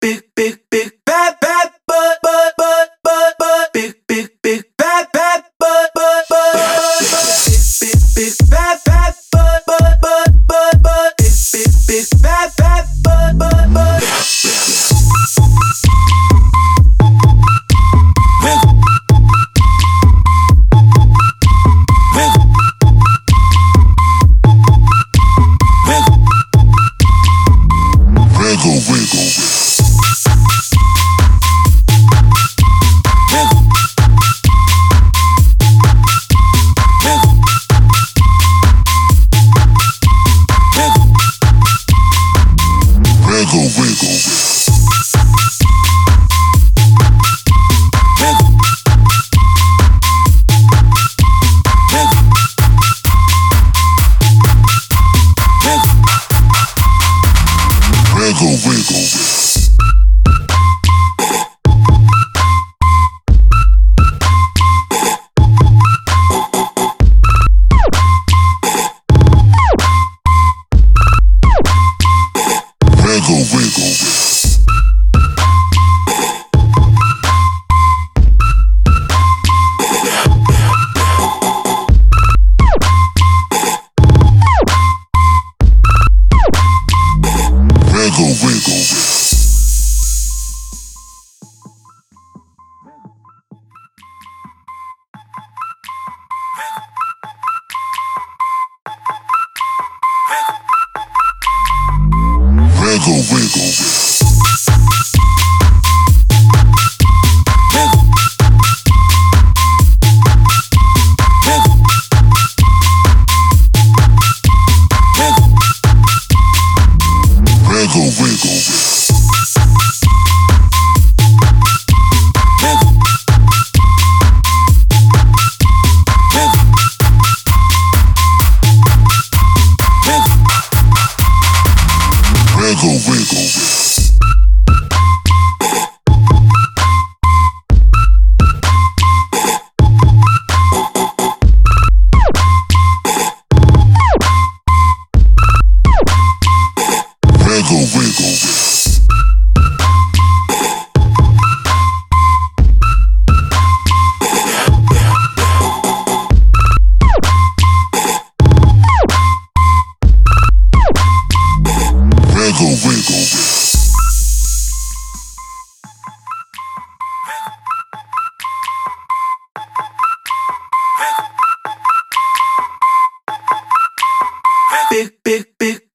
big, big, big, bad, bad wiggle. wiggle. wiggle, wiggle. Wiggle, wiggle, wiggle. big, big, big